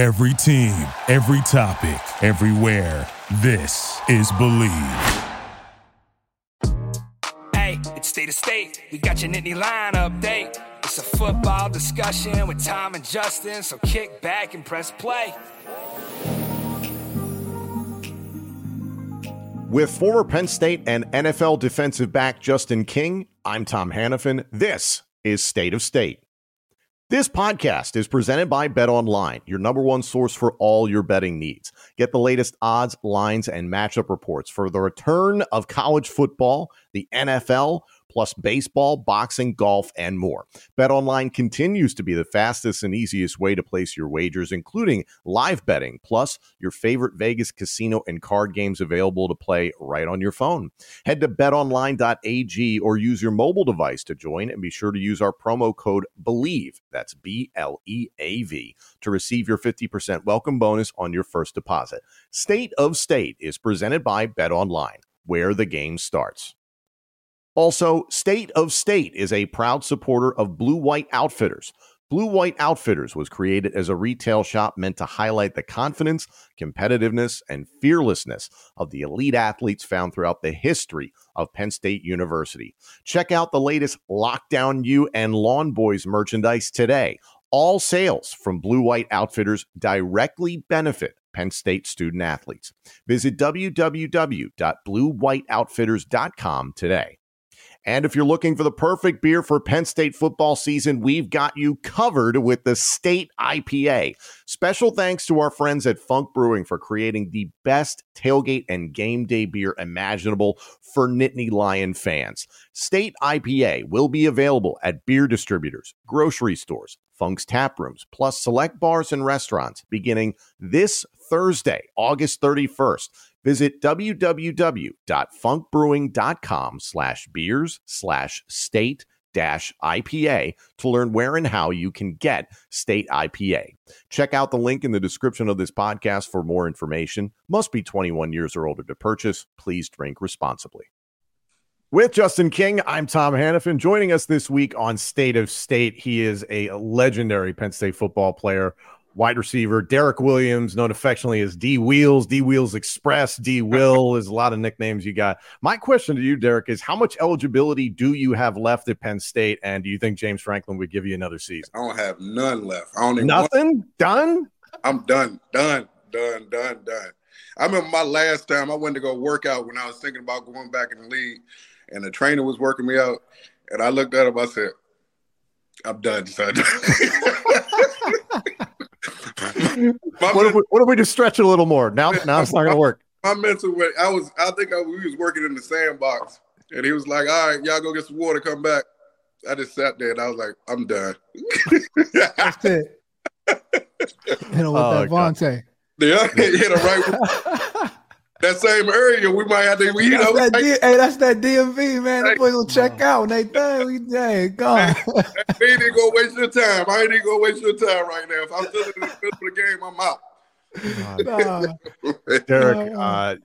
Every team, every topic, everywhere. This is Bleav. Hey, it's state of state. We got your Nittany Lion update. It's a football discussion with Tom and Justin, so kick back and press play. With former Penn State and NFL defensive back Justin King, I'm Tom Hannafin. This is State of State. This podcast is presented by Bet Online, your number one source for all your betting needs. Get the latest odds, lines, and matchup reports for the return of college football, the NFL, plus baseball, boxing, golf, and more. BetOnline continues to be the fastest and easiest way to place your wagers, including live betting, plus your favorite Vegas casino and card games available to play right on your phone. Head to betonline.ag or use your mobile device to join and be sure to use our promo code BLEAV, that's B L E A V, to receive your 50% welcome bonus on your first deposit. State of State is presented by BetOnline, where the game starts. Also, State of State is a proud supporter of Blue White Outfitters. Blue White Outfitters was created as a retail shop meant to highlight the confidence, competitiveness, and fearlessness of the elite athletes found throughout the history of Penn State University. Check out the latest Lockdown U and Lawn Boys merchandise today. All sales from Blue White Outfitters directly benefit Penn State student athletes. Visit www.bluewhiteoutfitters.com today. And if you're looking for the perfect beer for Penn State football season, we've got you covered with the State IPA. Special thanks to our friends at Funk Brewing for creating the best tailgate and game day beer imaginable for Nittany Lion fans. State IPA will be available at beer distributors, grocery stores, Funk's tap rooms, plus select bars and restaurants beginning this Thursday, August 31st. Visit www.funkbrewing.com slash beers slash state dash IPA to learn where and how you can get state IPA. Check out the link in the description of this podcast for more information. Must be 21 years or older to purchase. Please drink responsibly. With Justin King, I'm Tom Hannafin. Joining us this week on State of State, he is a legendary Penn State football player, wide receiver Derrick Williams, known affectionately as D Wheels, D Wheels Express, D Will is a lot of nicknames you got. My question to you, Derrick, is how much eligibility do you have left at Penn State, and do you think James Franklin would give you another season? I don't have none left. I don't nothing want- done. I'm done, done, done, done, done. I remember my last time I went to go work out when I was thinking about going back in the league, and the trainer was working me out, and I looked at him. I said, "I'm done, son." what, if we, what if we just stretch it a little more? Now, now it's not going to work. My mental, I was, I think I, we was working in the sandbox, and he was like, "All right, y'all go get some water, come back." I just sat there and I was like, "I'm done." That's it. Hit him with oh, that Vontae. Yeah, hit him right. That same area, we might have to. You know, that D- hey, that's that DMV man. That boy gonna check out when they done. We hey, gone. he ain't gonna waste your time. I ain't gonna waste your time right now. If I'm still in the middle of the game, I'm out. Derrick, uh,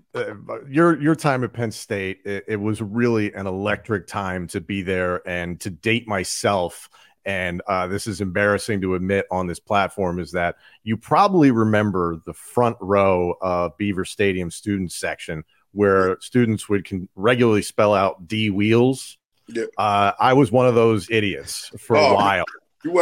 your your time at Penn State, it, it was really an electric time to be there and to date myself and uh, this is embarrassing to admit on this platform, is that you probably remember the front row of Beaver Stadium student section where students would can regularly spell out D wheels. Yeah. Uh, I was one of those idiots for oh, a while,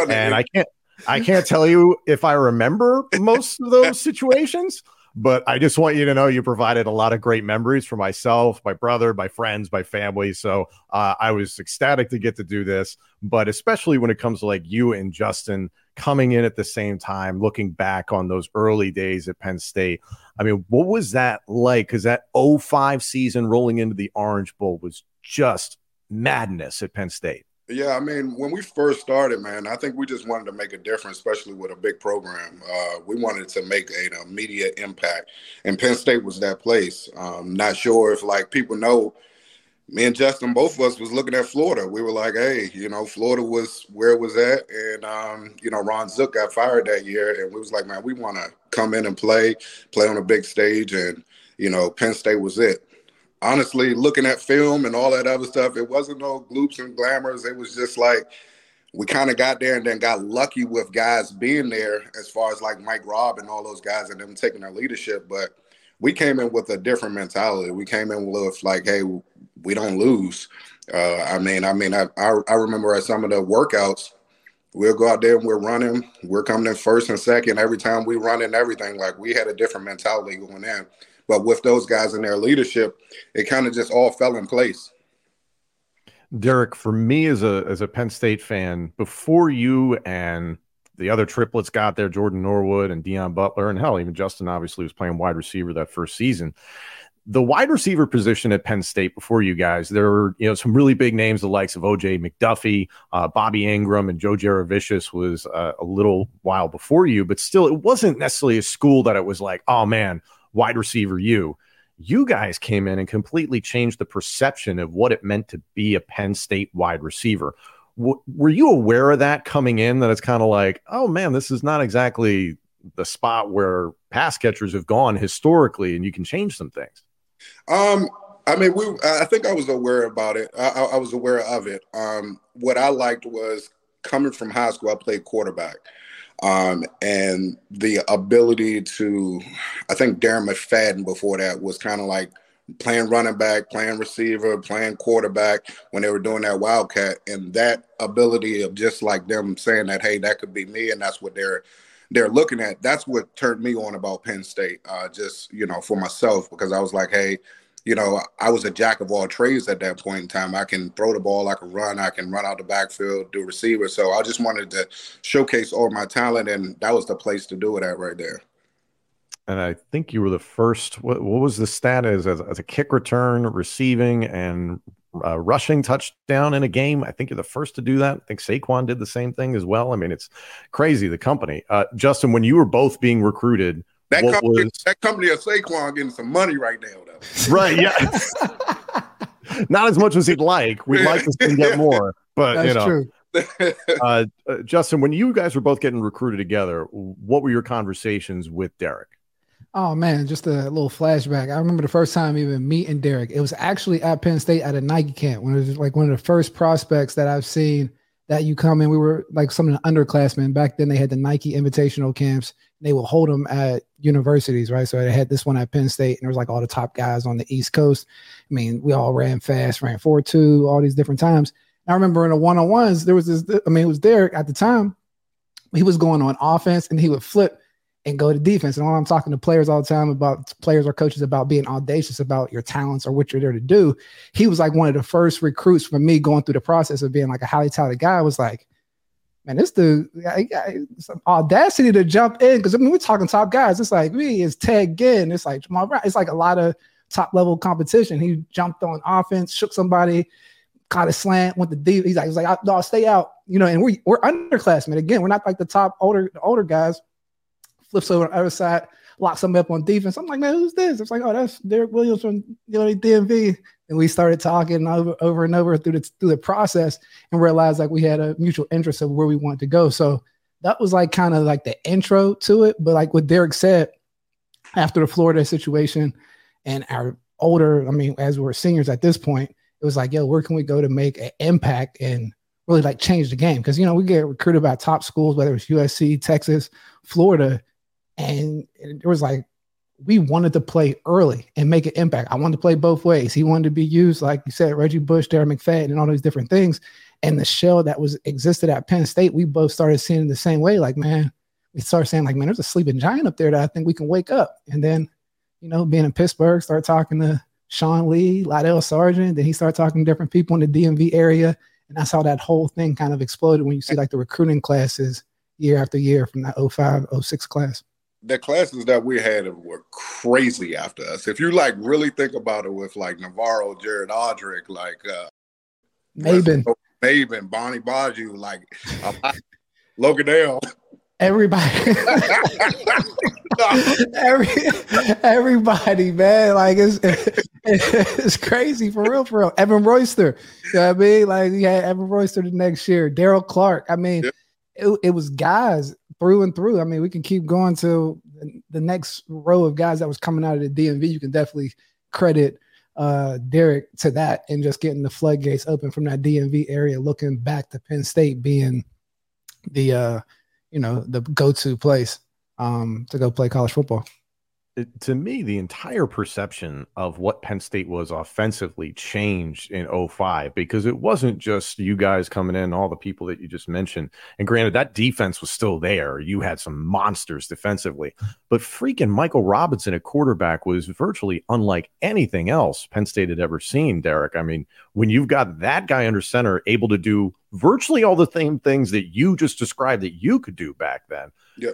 and I can't I can't tell you if I remember most of those situations. But I just want you to know you provided a lot of great memories for myself, my brother, my friends, my family. So uh, I was ecstatic to get to do this. But especially when it comes to like you and Justin coming in at the same time, looking back on those early days at Penn State. I mean, what was that like? Because that 05 season rolling into the Orange Bowl was just madness at Penn State. Yeah, I mean, when we first started, man, I think we just wanted to make a difference, especially with a big program. Uh, we wanted to make an immediate impact, and Penn State was that place. Um, not sure if like people know, me and Justin, both of us was looking at Florida. We were like, hey, you know, Florida was where it was at, and um, you know, Ron Zook got fired that year, and we was like, man, we want to come in and play, play on a big stage, and you know, Penn State was it honestly, looking at film and all that other stuff, it wasn't no gloops and glamours. It was just like we kind of got there and then got lucky with guys being there as far as like Mike Robb and all those guys and them taking their leadership. But we came in with a different mentality. We came in with like, hey, we don't lose. Uh, I mean, I mean, I, I, I remember at some of the workouts, we'll go out there and we're running. We're coming in first and second every time we run and everything. Like we had a different mentality going in. But with those guys in their leadership, it kind of just all fell in place. Derrick, for me as a as a Penn State fan, before you and the other triplets got there, Jordan Norwood and Deon Butler, and hell, even Justin obviously was playing wide receiver that first season. The wide receiver position at Penn State before you guys, there were you know some really big names, the likes of OJ McDuffie, uh, Bobby Engram, and Joe Jurevicius was uh, a little while before you, but still, it wasn't necessarily a school that it was like, oh man, wide receiver you. You guys came in and completely changed the perception of what it meant to be a Penn State wide receiver. W- were you aware of that coming in? That it's kind of like, oh man, this is not exactly the spot where pass catchers have gone historically, and you can change some things. Um, I mean, we. I think I was aware about it. I, I was aware of it. Um, what I liked was coming from high school. I played quarterback, um, and the ability to. I think Darren McFadden before that was kind of like playing running back, playing receiver, playing quarterback when they were doing that wildcat, and that ability of just like them saying that, hey, that could be me, and that's what they're they're looking at. That's what turned me on about Penn State. Uh, just you know, for myself, because I was like, hey, you know, I was a jack of all trades at that point in time. I can throw the ball, I can run, I can run out the backfield, do receiver. So I just wanted to showcase all my talent, and that was the place to do it at right there and I think you were the first. What, what was the stat as, as, as a kick return, receiving, and uh, rushing touchdown in a game? I think you're the first to do that. I think Saquon did the same thing as well. I mean, it's crazy the company. Uh, Justin, when you were both being recruited, that company, was... that company of Saquon getting some money right now, though. Right? Yeah. Not as much as he'd like. We'd like to see him get more, but That's you know. True. uh, uh, Justin, when you guys were both getting recruited together, what were your conversations with Derrick? Oh man, just a little flashback. I remember the first time even meeting Derrick. It was actually at Penn State at a Nike camp when it was like one of the first prospects that I've seen that you come in. We were like some of the underclassmen back then. They had the Nike Invitational camps. They would hold them at universities, right? So they had this one at Penn State, and there was like all the top guys on the East Coast. I mean, we all ran fast, ran four two, all these different times. And I remember in the one on ones, there was this. I mean, it was Derrick at the time. He was going on offense, and he would flip and go to defense. And all I'm talking to players all the time about players or coaches about being audacious about your talents or what you're there to do. He was like one of the first recruits for me going through the process of being like a highly talented guy. I was like, man, this dude, I, I, some audacity to jump in. Cause I mean, we're talking top guys. It's like me, it's Ted Ginn. It's like Jamal Brown. It's like a lot of top level competition. He jumped on offense, shook somebody, caught a slant, went to deep. He's like, he's like, no, stay out, you know, and we, we're underclassmen. Again, we're not like the top older, older guys flips over on the other side, locks him up on defense. I'm like, man, who's this? It's like, oh, that's Derrick Williams from you know DMV. And we started talking over, over and over through the through the process and realized like we had a mutual interest of where we wanted to go. So that was like kind of like the intro to it. But like what Derrick said, after the Florida situation and our older, I mean, as we are seniors at this point, it was like, yo, where can we go to make an impact and really like change the game? Because you know, we get recruited by top schools, whether it's USC, Texas, Florida, and it was like we wanted to play early and make an impact. I wanted to play both ways. He wanted to be used, like you said, Reggie Bush, Darren McFadden, and all those different things. And the shell that was existed at Penn State, we both started seeing the same way. Like, man, we started saying, like, man, there's a sleeping giant up there that I think we can wake up. And then, you know, being in Pittsburgh, start talking to Sean Lee, Lydell Sargeant. Then he started talking to different people in the DMV area. And that's how that whole thing kind of exploded when you see like the recruiting classes year after year from that 05, 06 class the classes that we had were crazy after us. If you like really think about it with like NaVorro, Jared Odrick, like uh Maybin, Maybin, Bani Gbadyu, like Logan Dale. Everybody, Every, everybody, man, like it's it's crazy for real, for real. Evan Royster, you know what I mean? Like you had Evan Royster the next year, Daryll Clark. I mean, it, it was guys through and through. I mean, we can keep going to the next row of guys that was coming out of the DMV. You can definitely credit uh, Derrick to that and just getting the floodgates open from that DMV area, looking back to Penn State being the uh, you know the go to place um, to go play college football it, to me, the entire perception of what Penn State was offensively changed in 05 because it wasn't just you guys coming in, all the people that you just mentioned. And granted, that defense was still there. You had some monsters defensively, but freaking Michael Robinson at quarterback was virtually unlike anything else Penn State had ever seen, Derrick. I mean, when you've got that guy under center able to do virtually all the same things that you just described that you could do back then. Yeah.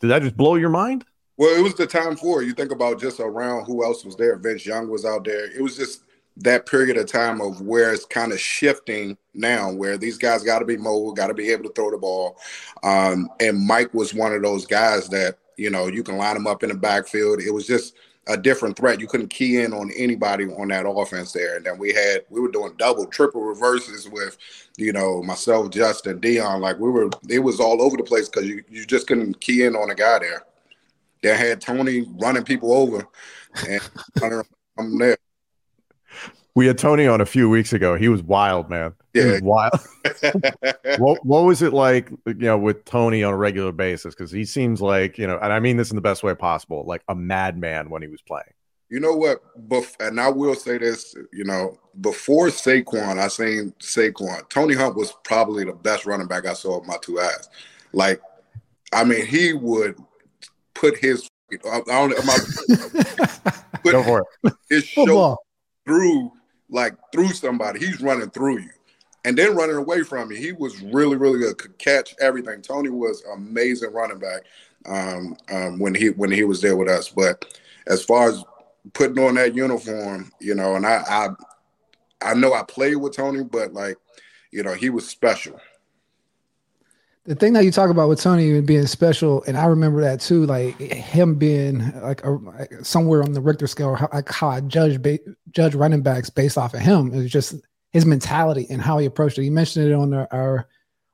Did that just blow your mind? Well, it was the time for it. You think about just around who else was there. Vince Young was out there. It was just that period of time of where it's kind of shifting now, where these guys got to be mobile, got to be able to throw the ball. Um, and Mike was one of those guys that you know you can line him up in the backfield. It was just a different threat. You couldn't key in on anybody on that offense there. And then we had we were doing double, triple reverses with, you know, myself, Justin, Deon. Like we were, it was all over the place because you you just couldn't key in on a guy there that had Tony running people over, and I'm there. We had Tony on a few weeks ago. He was wild, man. Yeah, wild. what What was it like, you know, with Tony on a regular basis? Because he seems like, you know, and I mean this in the best way possible, like a madman when he was playing. You know what? Bef- and I will say this, you know, before Saquon, I seen Saquon. Tony Hunt was probably the best running back I saw with my two eyes. Like, I mean, he would put his I, don't put Go for it. his show through like through somebody. He's running through you. And then running away from you. He was really, really good. Could catch everything. Tony was amazing running back um, um, when he when he was there with us. But as far as putting on that uniform, you know, and I I I know I played with Tony, but like, you know, he was special the thing that you talk about with Tony being special, and I remember that too, like him being like, a, like somewhere on the Richter scale, how, like how I judge ba- judge running backs based off of him. Was just his mentality and how he approached it. He mentioned it on our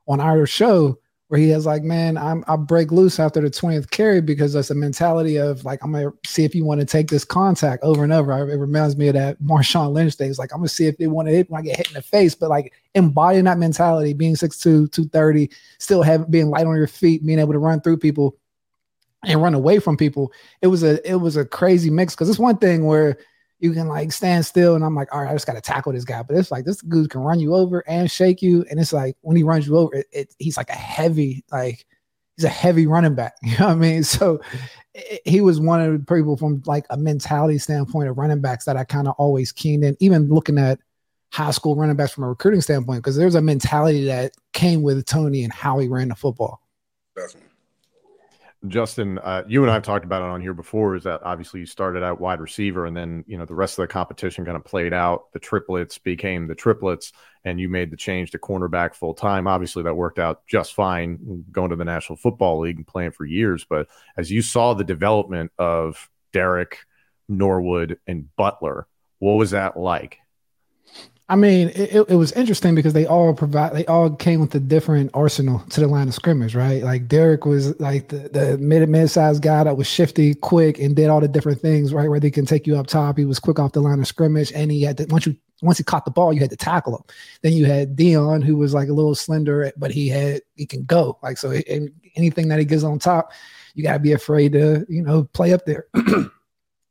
on our show where he has like, man, I'm I break loose after the 20th carry because that's a mentality of like, I'm gonna see if you want to take this contact over and over. It reminds me of that Marshawn Lynch thing. It's like, I'm gonna see if they want to hit when I get hit in the face, but like embodying that mentality, being 6'2, 230, still having being light on your feet, being able to run through people and run away from people. It was a it was a crazy mix because it's one thing where you can like stand still and I'm like, all right, I just got to tackle this guy. But it's like this dude can run you over and shake you. And it's like when he runs you over, it, it, he's like a heavy, like he's a heavy running back. You know what I mean? So it, he was one of the people from like a mentality standpoint of running backs that I kind of always keened in, even looking at high school running backs from a recruiting standpoint, because there's a mentality that came with Tony and how he ran the football. Definitely. Justin, uh, you and I have talked about it on here before. Is that obviously you started out wide receiver, and then you know the rest of the competition kind of played out. The triplets became the triplets, and you made the change to cornerback full time. Obviously, that worked out just fine, going to the National Football League and playing for years. But as you saw the development of Derrick, Norwood, and Butler, what was that like? I mean, it, it was interesting because they all provide, they all came with a different arsenal to the line of scrimmage, right? Like Derrick was like the, the mid mid sized guy that was shifty, quick, and did all the different things, right? Where they can take you up top. He was quick off the line of scrimmage, and he had to once you once he caught the ball, you had to tackle him. Then you had Deon, who was like a little slender, but he had he can go like so. anything that he gets on top, you got to be afraid to you know play up there. and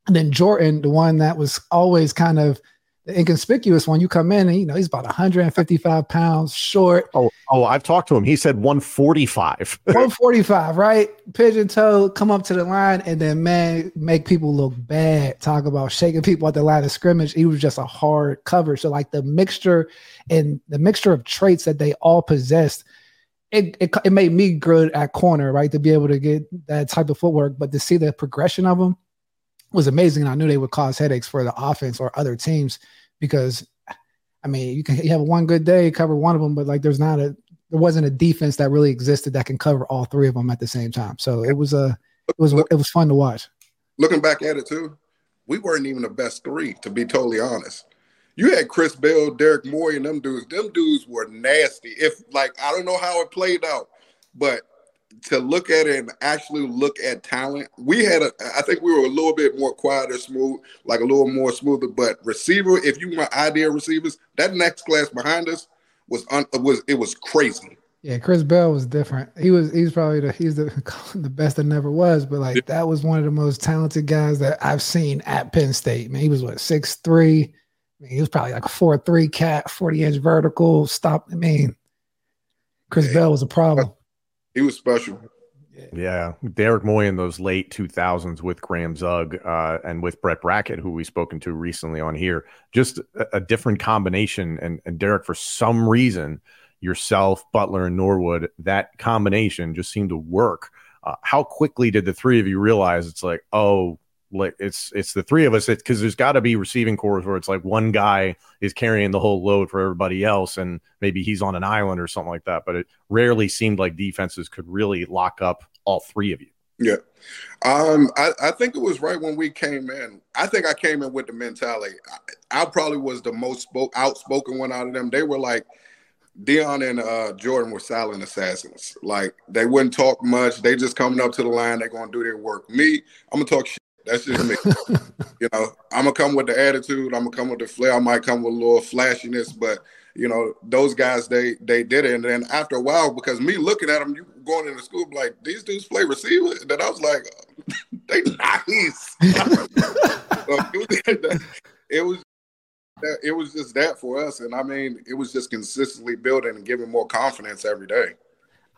then Jordan, the one that was always kind of the inconspicuous one, you come in and you know he's about 155 pounds short. Oh, oh, I've talked to him. He said 145. 145, right? Pigeon toe, come up to the line, and then man, make people look bad. Talk about shaking people at the line of scrimmage. He was just a hard cover. So like the mixture and the mixture of traits that they all possessed. It, it, it made me good at corner, right? To be able to get that type of footwork, but to see the progression of them, was amazing. And I knew they would cause headaches for the offense or other teams because, I mean, you can you have one good day, cover one of them, but like there's not a there wasn't a defense that really existed that can cover all three of them at the same time. So it was a it was it was fun to watch. Looking back at it too, we weren't even the best three to be totally honest. You had Chris Bell, Derek Moore, and them dudes. Them dudes were nasty. If like I don't know how it played out, but to look at it and actually look at talent, we had a. I think we were a little bit more quieter, smooth, like a little more smoother. But receiver, if you want idea receivers, that next class behind us was un, was it was crazy. Yeah, Chris Bell was different. He was he's probably the he's the the best that never was, but like that was one of the most talented guys that I've seen at Penn State. Man, he was what six three. I mean, he was probably like a four three cat, forty inch vertical. Stop. I mean, Chris yeah, Bell was a problem. He was special. Yeah, Derek Moye in those late 2000s with Graham Zug uh, and with Brett Brackett, who we've spoken to recently on here, just a, a different combination. And, and Derrick, for some reason, yourself, Butler, and Norwood, that combination just seemed to work. Uh, how quickly did the three of you realize it's like, oh, like it's it's the three of us because there's got to be receiving cores where it's like one guy is carrying the whole load for everybody else and maybe he's on an island or something like that but it rarely seemed like defenses could really lock up all three of you yeah um i, I think it was right when we came in i think i came in with the mentality i, I probably was the most spoke outspoken one out of them they were like Deon and uh, Jordan were silent assassins. Like they wouldn't talk much. They just coming up to the line. They're gonna do their work. Me, I'm gonna talk shit. That's just me. you know, I'm gonna come with the attitude. I'm gonna come with the flair. I might come with a little flashiness, but you know, those guys they they did it. And then after a while, because me looking at them, you going into school like these dudes play receiver. And then I was like, they nice. it was it was just that for us. And I mean, it was just consistently building and giving more confidence every day.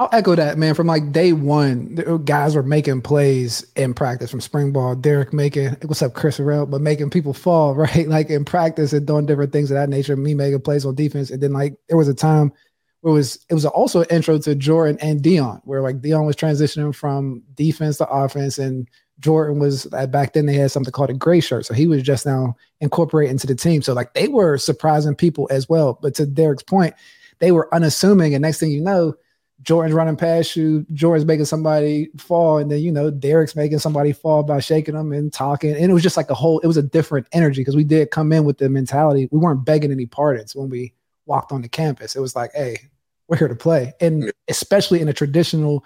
I'll echo that, man. From like day one, uh, guys were making plays in practice from spring ball. Derrick making, what's up, Chris Arrell, but making people fall, right? Like in practice and doing different things of that nature. Me making plays on defense. And then like there was a time where it was it was also an intro to Jordan and Deon, where like Deon was transitioning from defense to offense and Jordan was uh, back then they had something called a gray shirt. So he was just now incorporated into the team. So like they were surprising people as well. But to Derrick's point, they were unassuming. And next thing you know, Jordan's running past you, Jordan's making somebody fall, and then you know, Derrick's making somebody fall by shaking them and talking. And it was just like a whole, it was a different energy because we did come in with the mentality. We weren't begging any pardons when we walked on the campus. It was like, hey, we're here to play. And especially in a traditional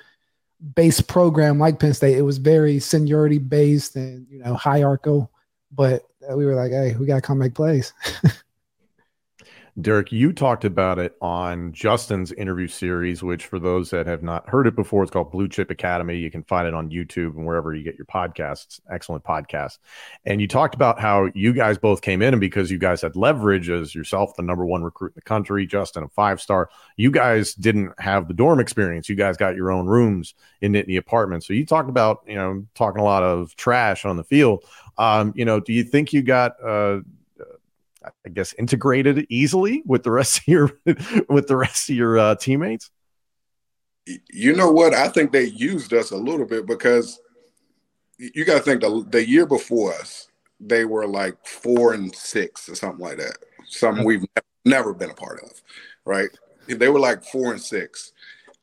base program like Penn State, it was very seniority based and you know hierarchical. But uh, we were like, hey, we got to come make plays. Derrick, you talked about it on Justin's interview series, which for those that have not heard it before, it's called Blue Chip Academy. You can find it on YouTube and wherever you get your podcasts. Excellent podcast. And you talked about how you guys both came in and because you guys had leverage as yourself, the number one recruit in the country, Justin, a five star, you guys didn't have the dorm experience. You guys got your own rooms in Nittany apartments. So you talked about, you know, talking a lot of trash on the field. Um, you know, do you think you got, uh, I guess integrated easily with the rest of your with the rest of your uh, teammates? You know what? I think they used us a little bit because you got to think the the year before us, they were like four and six or something like that. Something we've never been a part of, right? They were like four and six.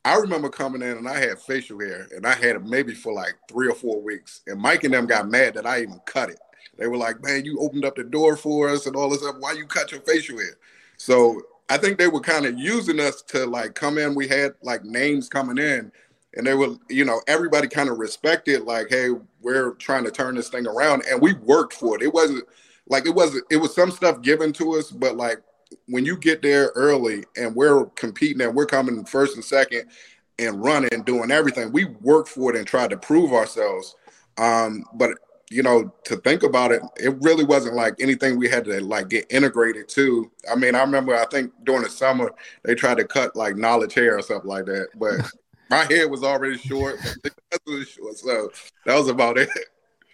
I remember coming in and I had facial hair and I had it maybe for like three or four weeks. And Mike and them got mad that I even cut it. They were like, man, you opened up the door for us and all this stuff. Why you cut your facial hair? So I think they were kind of using us to like come in. We had like names coming in and they were, you know, everybody kind of respected like, hey, we're trying to turn this thing around. And we worked for it. It wasn't like it wasn't, it was some stuff given to us, but like when you get there early and we're competing and we're coming first and second and running, doing everything, we worked for it and tried to prove ourselves. Um, but you know, to think about it, it really wasn't like anything we had to like get integrated to. I mean, I remember I think during the summer they tried to cut like knowledge hair or something like that, but my hair was already short. short, so that was about it.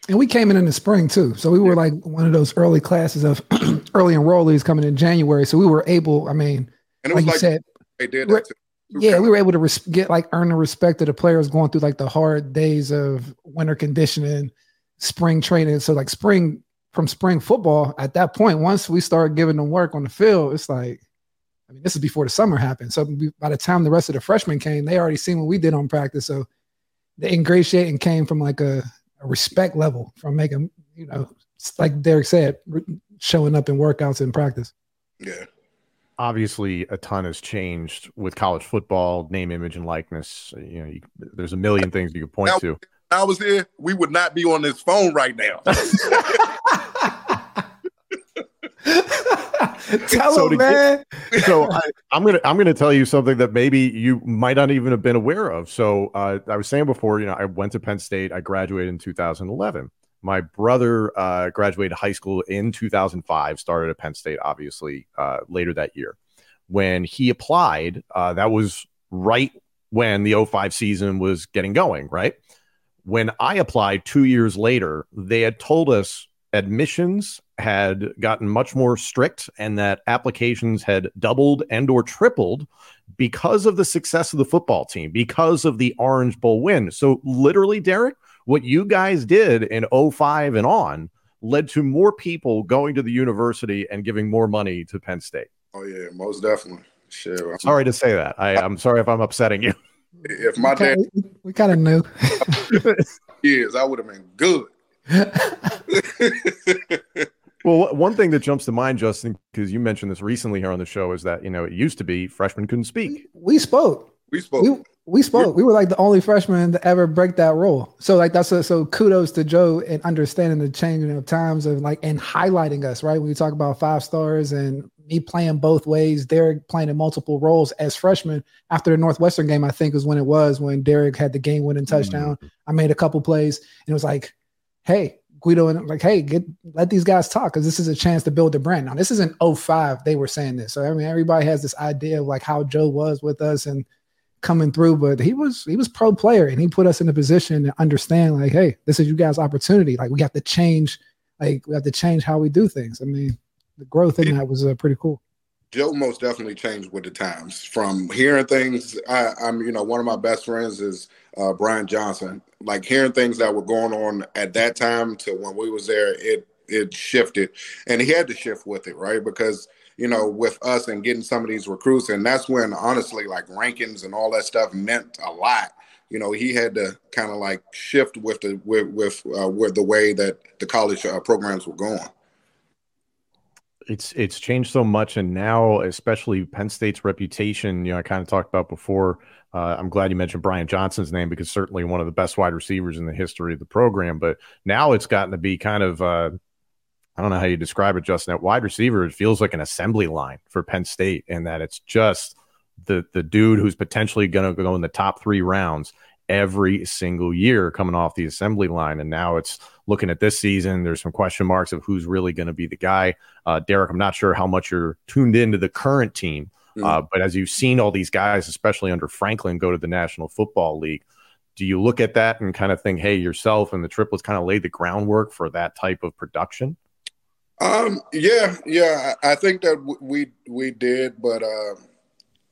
And we came in in the spring too, so we were like one of those early classes of early enrollees coming in January. So we were able. I mean, and it was like, like you said, they did that too. Yeah, we were able to res- get like earn the respect of the players going through like the hard days of winter conditioning spring training. So like spring from spring football at that point, once we started giving them work on the field, it's like, I mean, this is before the summer happened. So by the time the rest of the freshmen came, they already seen what we did on practice. So the ingratiating came from like a, a respect level from making, you know, like Derrick said, showing up in workouts and practice. Yeah. Obviously, a ton has changed with college football, name, image, and likeness. You know, you, there's a million things you could point now, to. I was here, we would not be on this phone right now. Tell so him, man. Get, so I, am gonna I'm gonna tell you something that maybe you might not even have been aware of. So uh, I was saying before, you know, I went to Penn State. I graduated in 2011. My brother uh, graduated high school in 2005. Started at Penn State, obviously, uh, later that year. When he applied, uh, that was right when the 05 season was getting going. Right when I applied two years later, they had told us admissions had gotten much more strict and that applications had doubled and or tripled because of the success of the football team because of the orange bowl win. So literally derrick what you guys did in 05 and on led to more people going to the university and giving more money to penn state. Oh yeah most definitely. Sure sorry to say that. I, i'm sorry if i'm upsetting you if my dad we kind of knew years i would have been good well, one thing that jumps to mind, Justin, because you mentioned this recently here on the show, is that you know it used to be freshmen couldn't speak. We spoke. We spoke. We, we spoke. We were like the only freshmen to ever break that rule. So like that's a, so kudos to Joe and understanding the changing of times of like and highlighting us right when we talk about five stars and me playing both ways, Derrick playing in multiple roles as freshmen. After the Northwestern game, I think was when it was when Derrick had the game winning touchdown. Mm-hmm. I made a couple plays and it was like hey, Guido and like, hey, get let these guys talk because this is a chance to build a brand. Now, this isn't 05, they were saying this. So I mean, everybody has this idea of like how Joe was with us and coming through, but he was he was pro player and he put us in a position to understand, like, hey, this is you guys' opportunity. Like we have to change, like we have to change how we do things. I mean, the growth in that was uh, pretty cool. Joe most definitely changed with the times. From hearing things, I, am you know one of my best friends is uh, Bryant Johnson. Like hearing things that were going on at that time to when we was there, it it shifted, and he had to shift with it, right? Because you know, with us and getting some of these recruits, and that's when honestly, like rankings and all that stuff meant a lot. You know, he had to kind of like shift with the with with uh, with the way that the college uh, programs were going it's it's changed so much, and now especially Penn State's reputation. You know, I kind of talked about before. Uh, I'm glad you mentioned Bryant Johnson's name because certainly one of the best wide receivers in the history of the program. But now it's gotten to be kind of uh, I don't know how you describe it, Justin. At wide receiver, it feels like an assembly line for Penn State, and that it's just the the dude who's potentially going to go in the top three rounds every single year coming off the assembly line. And now it's looking at this season, there's some question marks of who's really going to be the guy. Uh, Derrick, I'm not sure how much you're tuned into the current team, mm. uh, but as you've seen all these guys, especially under Franklin, go to the National Football League, do you look at that and kind of think, hey, yourself and the triplets kind of laid the groundwork for that type of production? Um, yeah, yeah, I think that we we did, but uh,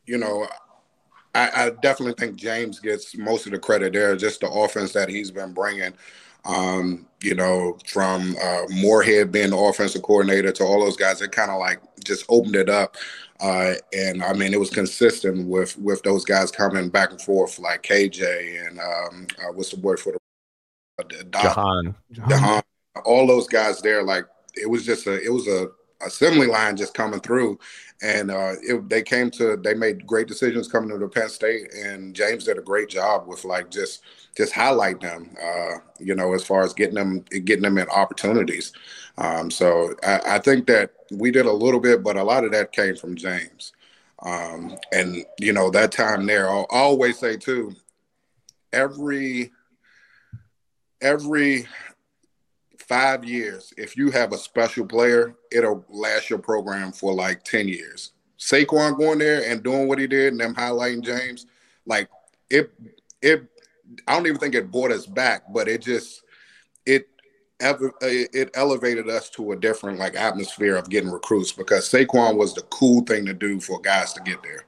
you know, I, I, definitely think James gets most of the credit there, just the offense that he's been bringing. Um, you know, from uh, Moorhead being the offensive coordinator to all those guys, it kind of like just opened it up. Uh, and I mean, it was consistent with with those guys coming back and forth, like KJ and um, uh, what's the word for the uh, Jahan. Jahan, all those guys there. Like it was just a it was a assembly line just coming through, and uh, it, they came to they made great decisions coming to Penn State, and James did a great job with like just just highlight them, uh, you know, as far as getting them getting them in opportunities. Um, so I, I, think that we did a little bit, but a lot of that came from James. Um, and you know that time there, I'll, always say too, every every five years, if you have a special player, it'll last your program for like 10 years. Saquon going there and doing what he did and them highlighting James, like it it I don't even think it brought us back, but it just it ever it elevated us to a different like atmosphere of getting recruits because Saquon was the cool thing to do for guys to get there.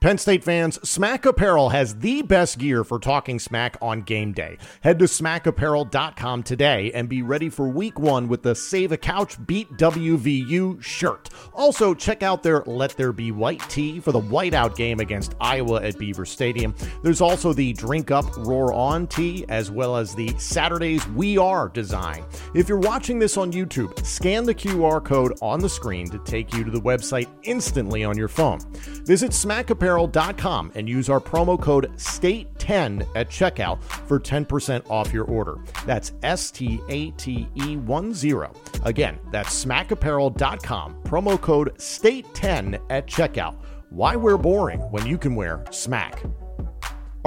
Penn State fans, Smack Apparel has the best gear for talking smack on game day. Head to smackapparel.com today and be ready for week one with the Save a Couch Beat WVU shirt. Also, check out their Let There Be White tee for the whiteout game against Iowa at Beaver Stadium. There's also the Drink Up, Roar On tee, as well as the Saturdays We Are design. If you're watching this on YouTube, scan the QR code on the screen to take you to the website instantly on your phone. Visit Smack Apparel smackapparel.com and use our promo code STATE10 at checkout for 10% off your order. That's S T A T E 1 0. Again, that's smackapparel.com, promo code STATE10 at checkout. Why wear boring when you can wear smack?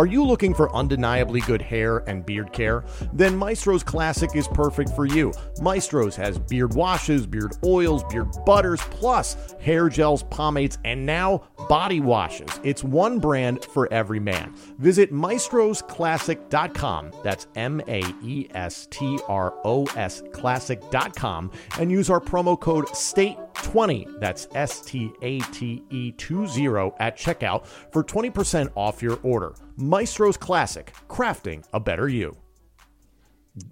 Are you looking for undeniably good hair and beard care? Then Maestro's Classic is perfect for you. Maestro's has beard washes, beard oils, beard butters, plus hair gels, pomades, and now body washes. It's one brand for every man. Visit maestrosclassic.com. That's M A E S T R O S classic.com and use our promo code STATE20. That's S T A T E 20 at checkout for 20% off your order. Maestro's Classic, crafting a better you.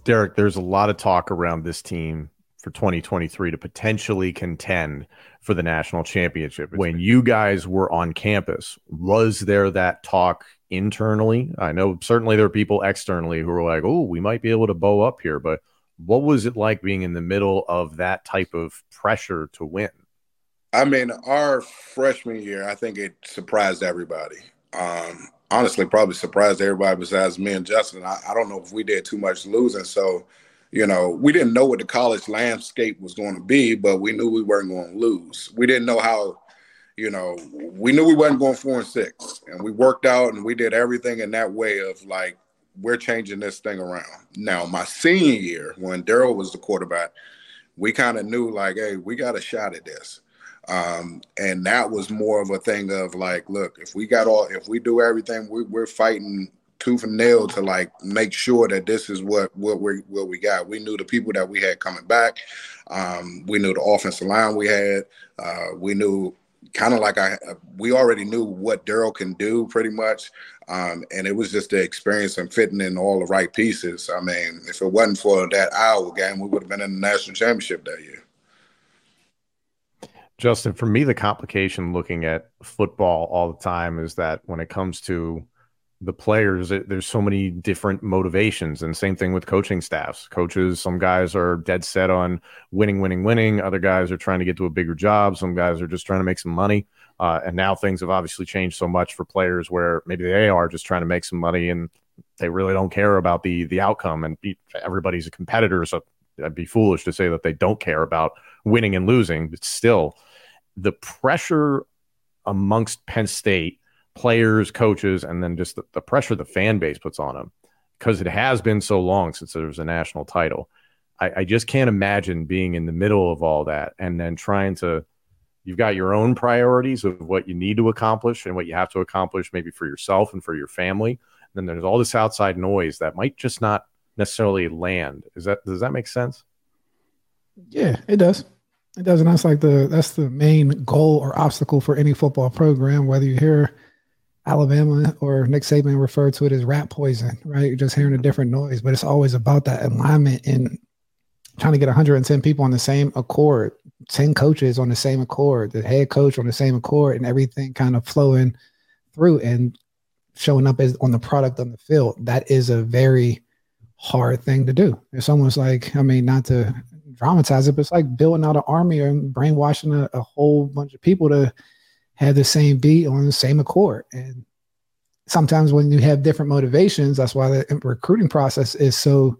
Derrick, there's a lot of talk around this team for 2023 to potentially contend for the national championship. When you guys were on campus, was there that talk internally? I know certainly there are people externally who were like, oh, we might be able to bow up here, but what was it like being in the middle of that type of pressure to win? I mean, our freshman year, I think it surprised everybody. Um, honestly probably surprised everybody besides me and Justin. I, I, don't know if we did too much losing. So, you know, we didn't know what the college landscape was going to be, but we knew we weren't going to lose. We didn't know how, you know, we knew we wasn't going four and six. And we worked out and we did everything in that way of like, we're changing this thing around. Now, my senior year, when Daryll was the quarterback, we kind of knew like, hey, we got a shot at this. Um, and that was more of a thing of like, look, if we got all, if we do everything, we, we're fighting tooth and nail to like make sure that this is what what we what we got. We knew the people that we had coming back. Um, we knew the offensive line we had. Uh, we knew kind of like I we already knew what Daryll can do pretty much. Um, and it was just the experience and fitting in all the right pieces. I mean, if it wasn't for that Iowa game, we would have been in the national championship that year. Justin, for me, the complication looking at football all the time is that when it comes to the players, it, there's so many different motivations, and same thing with coaching staffs. Coaches, some guys are dead set on winning, winning, winning. Other guys are trying to get to a bigger job. Some guys are just trying to make some money. Uh, and now things have obviously changed so much for players where maybe they are just trying to make some money and they really don't care about the the outcome. And everybody's a competitor, so I'd be foolish to say that they don't care about winning and losing. But still, the pressure amongst Penn State players, coaches, and then just the, the pressure the fan base puts on them because it has been so long since there was a national title. I, I just can't imagine being in the middle of all that and then trying to. You've got your own priorities of what you need to accomplish and what you have to accomplish, maybe for yourself and for your family. And then there's all this outside noise that might just not necessarily land. Is that does that make sense? Yeah, it does. It doesn't. That's like the that's the main goal or obstacle for any football program. Whether you hear Alabama or Nick Saban referred to it as rat poison, right? You're just hearing a different noise, but it's always about that alignment and trying to get 110 people on the same accord, 10 coaches on the same accord, the head coach on the same accord, and everything kind of flowing through and showing up as on the product on the field. That is a very hard thing to do. It's almost like, I mean, not to dramatize it, but it's like building out an army and brainwashing a, a whole bunch of people to have the same beat on the same accord. And sometimes when you have different motivations, that's why the recruiting process is so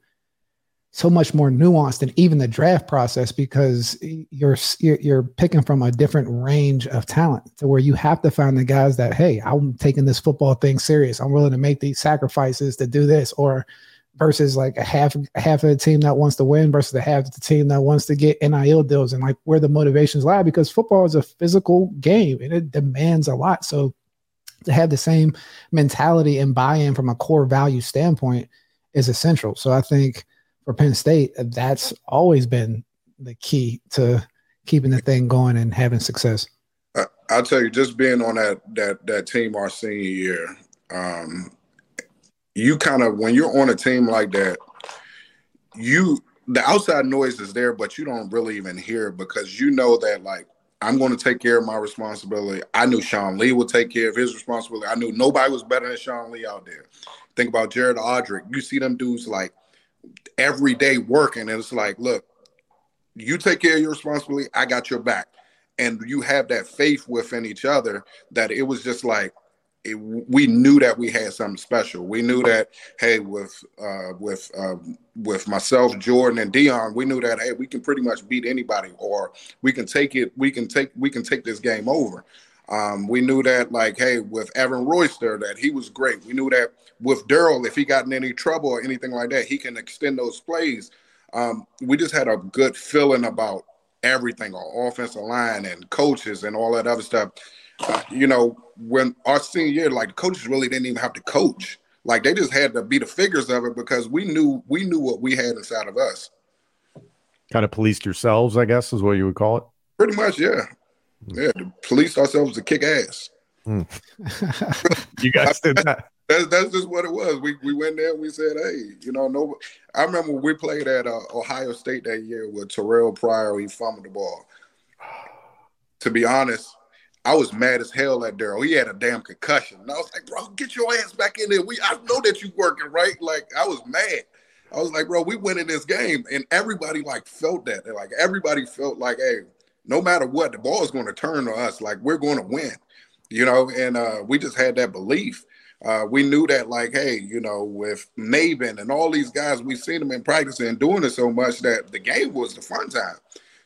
so much more nuanced than even the draft process because you're you're picking from a different range of talent to where you have to find the guys that hey i'm taking this football thing serious i'm willing to make these sacrifices to do this or versus like a half half of the team that wants to win versus the half of the team that wants to get NIL deals and like where the motivations lie because football is a physical game and it demands a lot. So to have the same mentality and buy-in from a core value standpoint is essential. So I think for Penn State, that's always been the key to keeping the thing going and having success. I'll tell you, just being on that that that team our senior year, um, you kind of when you're on a team like that, you the outside noise is there, but you don't really even hear because you know that like I'm going to take care of my responsibility. I knew Sean Lee would take care of his responsibility. I knew nobody was better than Sean Lee out there. Think about Jared Odrick. You see them dudes like every day working, and it's like, look, you take care of your responsibility. I got your back, and you have that faith within each other that it was just like it, we knew that we had something special. We knew that hey, with uh, with uh, with myself, Jordan, and Deon, we knew that hey, we can pretty much beat anybody, or we can take it. We can take we can take this game over. Um, we knew that like hey, with Evan Royster, that he was great. We knew that with Daryll, if he got in any trouble or anything like that, he can extend those plays. Um, we just had a good feeling about everything, our offensive line and coaches and all that other stuff you know, when our senior year, like the coaches really didn't even have to coach. Like they just had to be the figures of it because we knew we knew what we had inside of us. Kind of policed yourselves, I guess, is what you would call it. Pretty much, yeah. Yeah, to police ourselves to kick ass. Mm. you guys did that. That's that's just what it was. We we went there and we said, hey, you know, no. I remember we played at uh, Ohio State that year with Terrell Pryor. He fumbled the ball. To be honest, I was mad as hell at Daryll. He had a damn concussion. And I was like, bro, get your ass back in there. We I know that you working, right? Like I was mad. I was like, bro, we went in this game. And everybody like felt that. Like everybody felt like, hey, no matter what, the ball is going to turn to us. Like we're going to win. You know, and uh, we just had that belief. Uh, we knew that, like, hey, you know, with Maybin and all these guys, we've seen them in practice and doing it so much that the game was the fun time.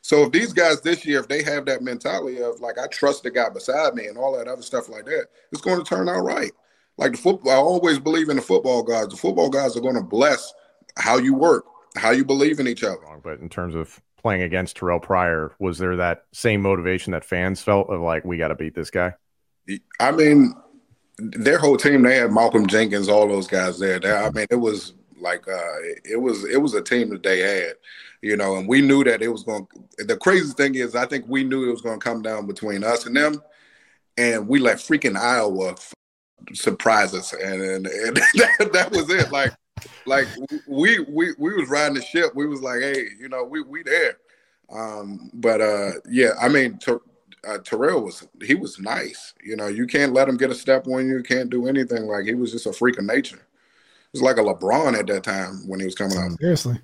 So if these guys this year, if they have that mentality of like I trust the guy beside me and all that other stuff like that, it's going to turn out right. Like the football, I always believe in the football guys. The football guys are going to bless how you work, how you believe in each other. But in terms of playing against Terrell Pryor, was there that same motivation that fans felt of like we got to beat this guy? I mean, their whole team they had Malcolm Jenkins, all those guys there. They, I mean, it was like uh, it was it was a team that they had you know, and we knew that it was going. The crazy thing is, I think we knew it was going to come down between us and them, and we let freaking Iowa surprise us, and and, and that, that was it. Like, like we we we was riding the ship. We was like, hey, you know, we we there. Um, but uh, yeah, I mean, uh, Terrell was he was nice. You know, you can't let him get a step on you. Can't do anything. Like he was just a freak of nature. It was like a LeBron at that time when he was coming out. Seriously.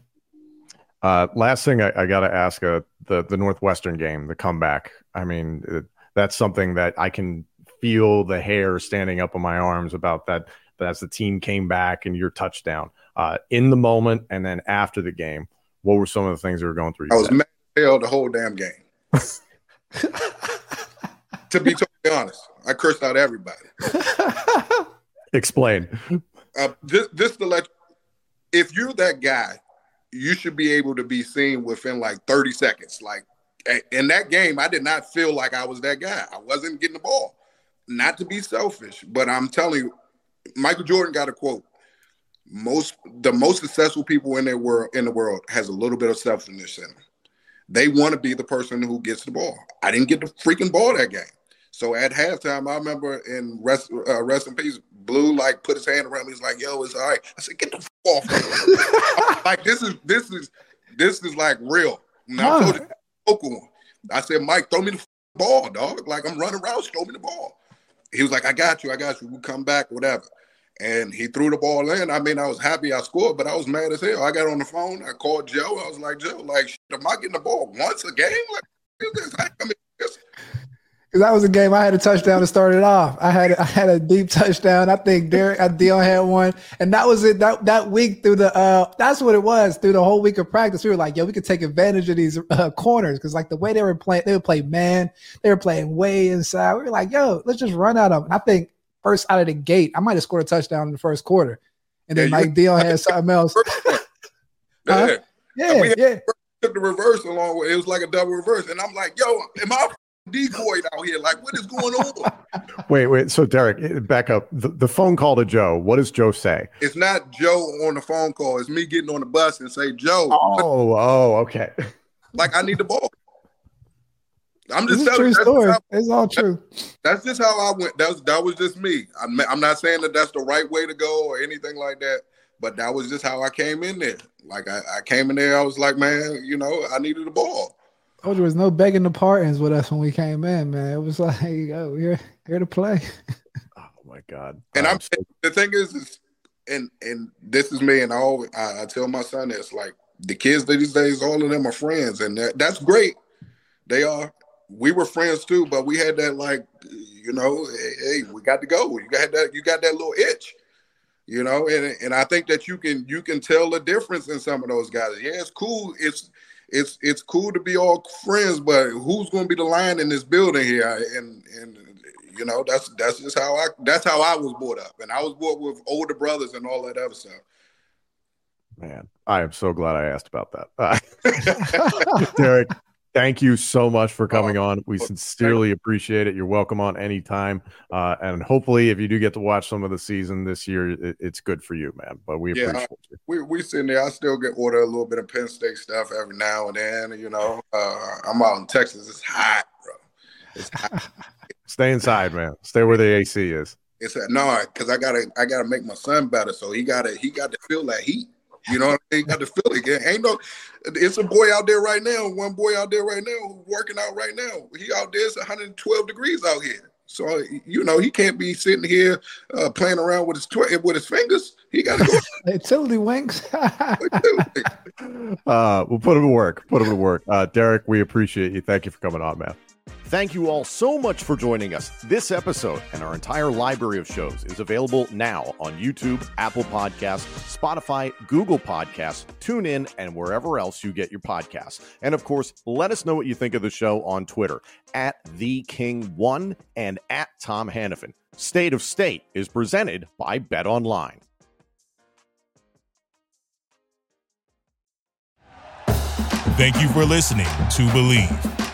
Uh, last thing I, I got to ask uh, the the Northwestern game, the comeback. I mean, it, that's something that I can feel the hair standing up on my arms about that. But as the team came back and your touchdown uh, in the moment, and then after the game, what were some of the things that were going through? I was mad hell the whole damn game. to be totally honest, I cursed out everybody. Explain. Uh, this, this if you're that guy you should be able to be seen within like 30 seconds. Like in that game, I did not feel like I was that guy. I wasn't getting the ball. Not to be selfish, but I'm telling you, Michael Jordan got a quote. Most the most successful people in their world in the world has a little bit of selfishness in them. They want to be the person who gets the ball. I didn't get the freaking ball that game. So at halftime, I remember in rest, uh, rest in peace, Blue like put his hand around me. He's like, "Yo, it's all right." I said, "Get the f- off!" like this is this is this is like real. Now, I told you, local one. I said, "Mike, throw me the f- ball, dog. Like I'm running around, throw me the ball." He was like, "I got you, I got you. We'll come back, whatever." And he threw the ball in. I mean, I was happy I scored, but I was mad as hell. I got on the phone. I called Joe. I was like, Joe, like, am I getting the ball once a game? Like, this? I mean, this, because that was a game I had a touchdown to start it off. I had I had a deep touchdown. I think Derek uh, Deon had one, and that was it. That that week through the uh, that's what it was through the whole week of practice. We were like, yo, we could take advantage of these uh, corners because like the way they were playing, they would play man, they were playing way inside. We were like, yo, let's just run out of them. I think first out of the gate, I might have scored a touchdown in the first quarter, and then yeah, Mike Deon had something else. yeah, yeah, yeah. Took the reverse along with it was like a double reverse, and I'm like, yo, am I decoyed out here. Like, what is going on? wait, wait. So, Derrick, eh, back up. The, the, phone call to Joe. What does Joe say? It's not Joe on the phone call. It's me getting on the bus and say, Joe. Oh, oh, okay. Like, I need the ball. I'm just telling you. Story. How, it's all true. That's just how I went. That was that was just me. I'm, I'm not saying that that's the right way to go or anything like that, but that was just how I came in there. Like I, I came in there, I was like, man, you know, I needed the ball. Oh, there was no begging the partners with us when we came in, man. It was like, oh, we're here to play. oh my god! And I'm, uh, I'm the thing is, is, and and this is me, and I always I, I tell my son this, like the kids these days, all of them are friends, and that, that's great. They are. We were friends too, but we had that like, you you know, hey, we got to go. You got that. You got that little itch you know and and i think that you can you can tell the difference in some of those guys yeah it's cool it's it's it's cool to be all friends but who's going to be the lion in this building here? And and you know that's that's just how i that's how i was brought up. And i was brought with older brothers and all that other stuff. Man i am so glad i asked about that. Derrick Thank you so much for coming oh, on. We sincerely appreciate it. You're welcome on anytime. Uh, and hopefully, if you do get to watch some of the season this year, it, it's good for you, man. But we yeah, appreciate you. We we sitting there. I still get order a little bit of Penn State stuff every now and then. You know, uh, I'm out in Texas. It's hot, bro. It's hot. Stay inside, man. Stay where the AC is. It's no, because I gotta I gotta make my son better. So he gotta he got to feel that heat. You know what I mean? Got to feel it. Ain't no. It's a boy out there right now. One boy out there right now who's working out right now. He out there. It's 112 degrees out here. So you know he can't be sitting here uh, playing around with his tw- with his fingers. He got to go. Utility winks. uh, we'll put him to work. Put him to work. Uh, Derrick, we appreciate you. Thank you for coming on, man. Thank you all so much for joining us. This episode and our entire library of shows is available now on YouTube, Apple Podcasts, Spotify, Google Podcasts, TuneIn, and wherever else you get your podcasts. And of course, let us know what you think of the show on Twitter at The King One and at Tom Hannafin. State of State is presented by Bet Online. Thank you for listening to Bleav.